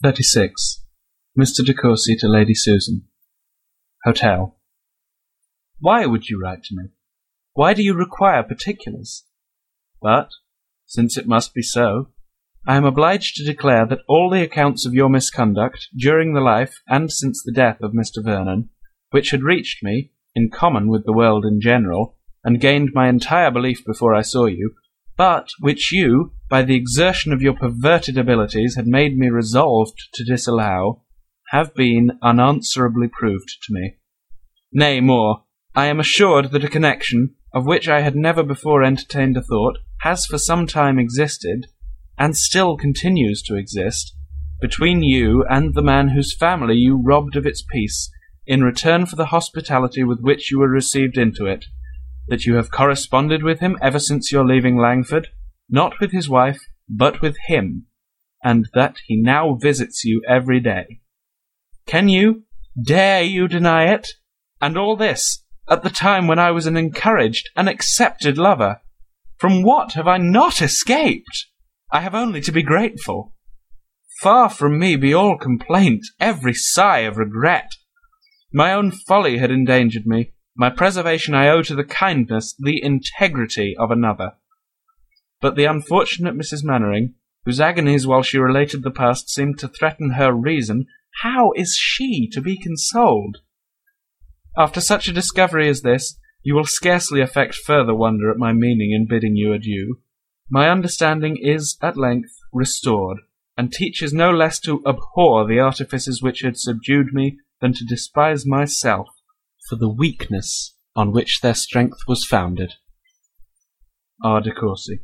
36. Mr. de Courcy to Lady Susan. Hotel. Why would you write to me? Why do you require particulars? But, since it must be so, I am obliged to declare that all the accounts of your misconduct, during the life and since the death of Mr. Vernon, which had reached me, in common with the world in general, and gained my entire belief before I saw you, but which you, by the exertion of your perverted abilities, had made me resolved to disallow, have been unanswerably proved to me. Nay, more, I am assured that a connection, of which I had never before entertained a thought, has for some time existed, and still continues to exist, between you and the man whose family you robbed of its peace, in return for the hospitality with which you were received into it, that you have corresponded with him ever since your leaving Langford, not with his wife, but with him, and that he now visits you every day. Can you, dare you deny it? And all this, at the time when I was an encouraged, an accepted lover. From what have I not escaped? I have only to be grateful. Far from me be all complaint, every sigh of regret. My own folly had endangered me, my preservation I owe to the kindness, the integrity of another. But the unfortunate Mrs. Mainwaring, whose agonies while she related the past seemed to threaten her reason, how is she to be consoled? After such a discovery as this, you will scarcely affect further wonder at my meaning in bidding you adieu. My understanding is, at length, restored, and teaches no less to abhor the artifices which had subdued me than to despise myself for the weakness on which their strength was founded. R. De Courcy.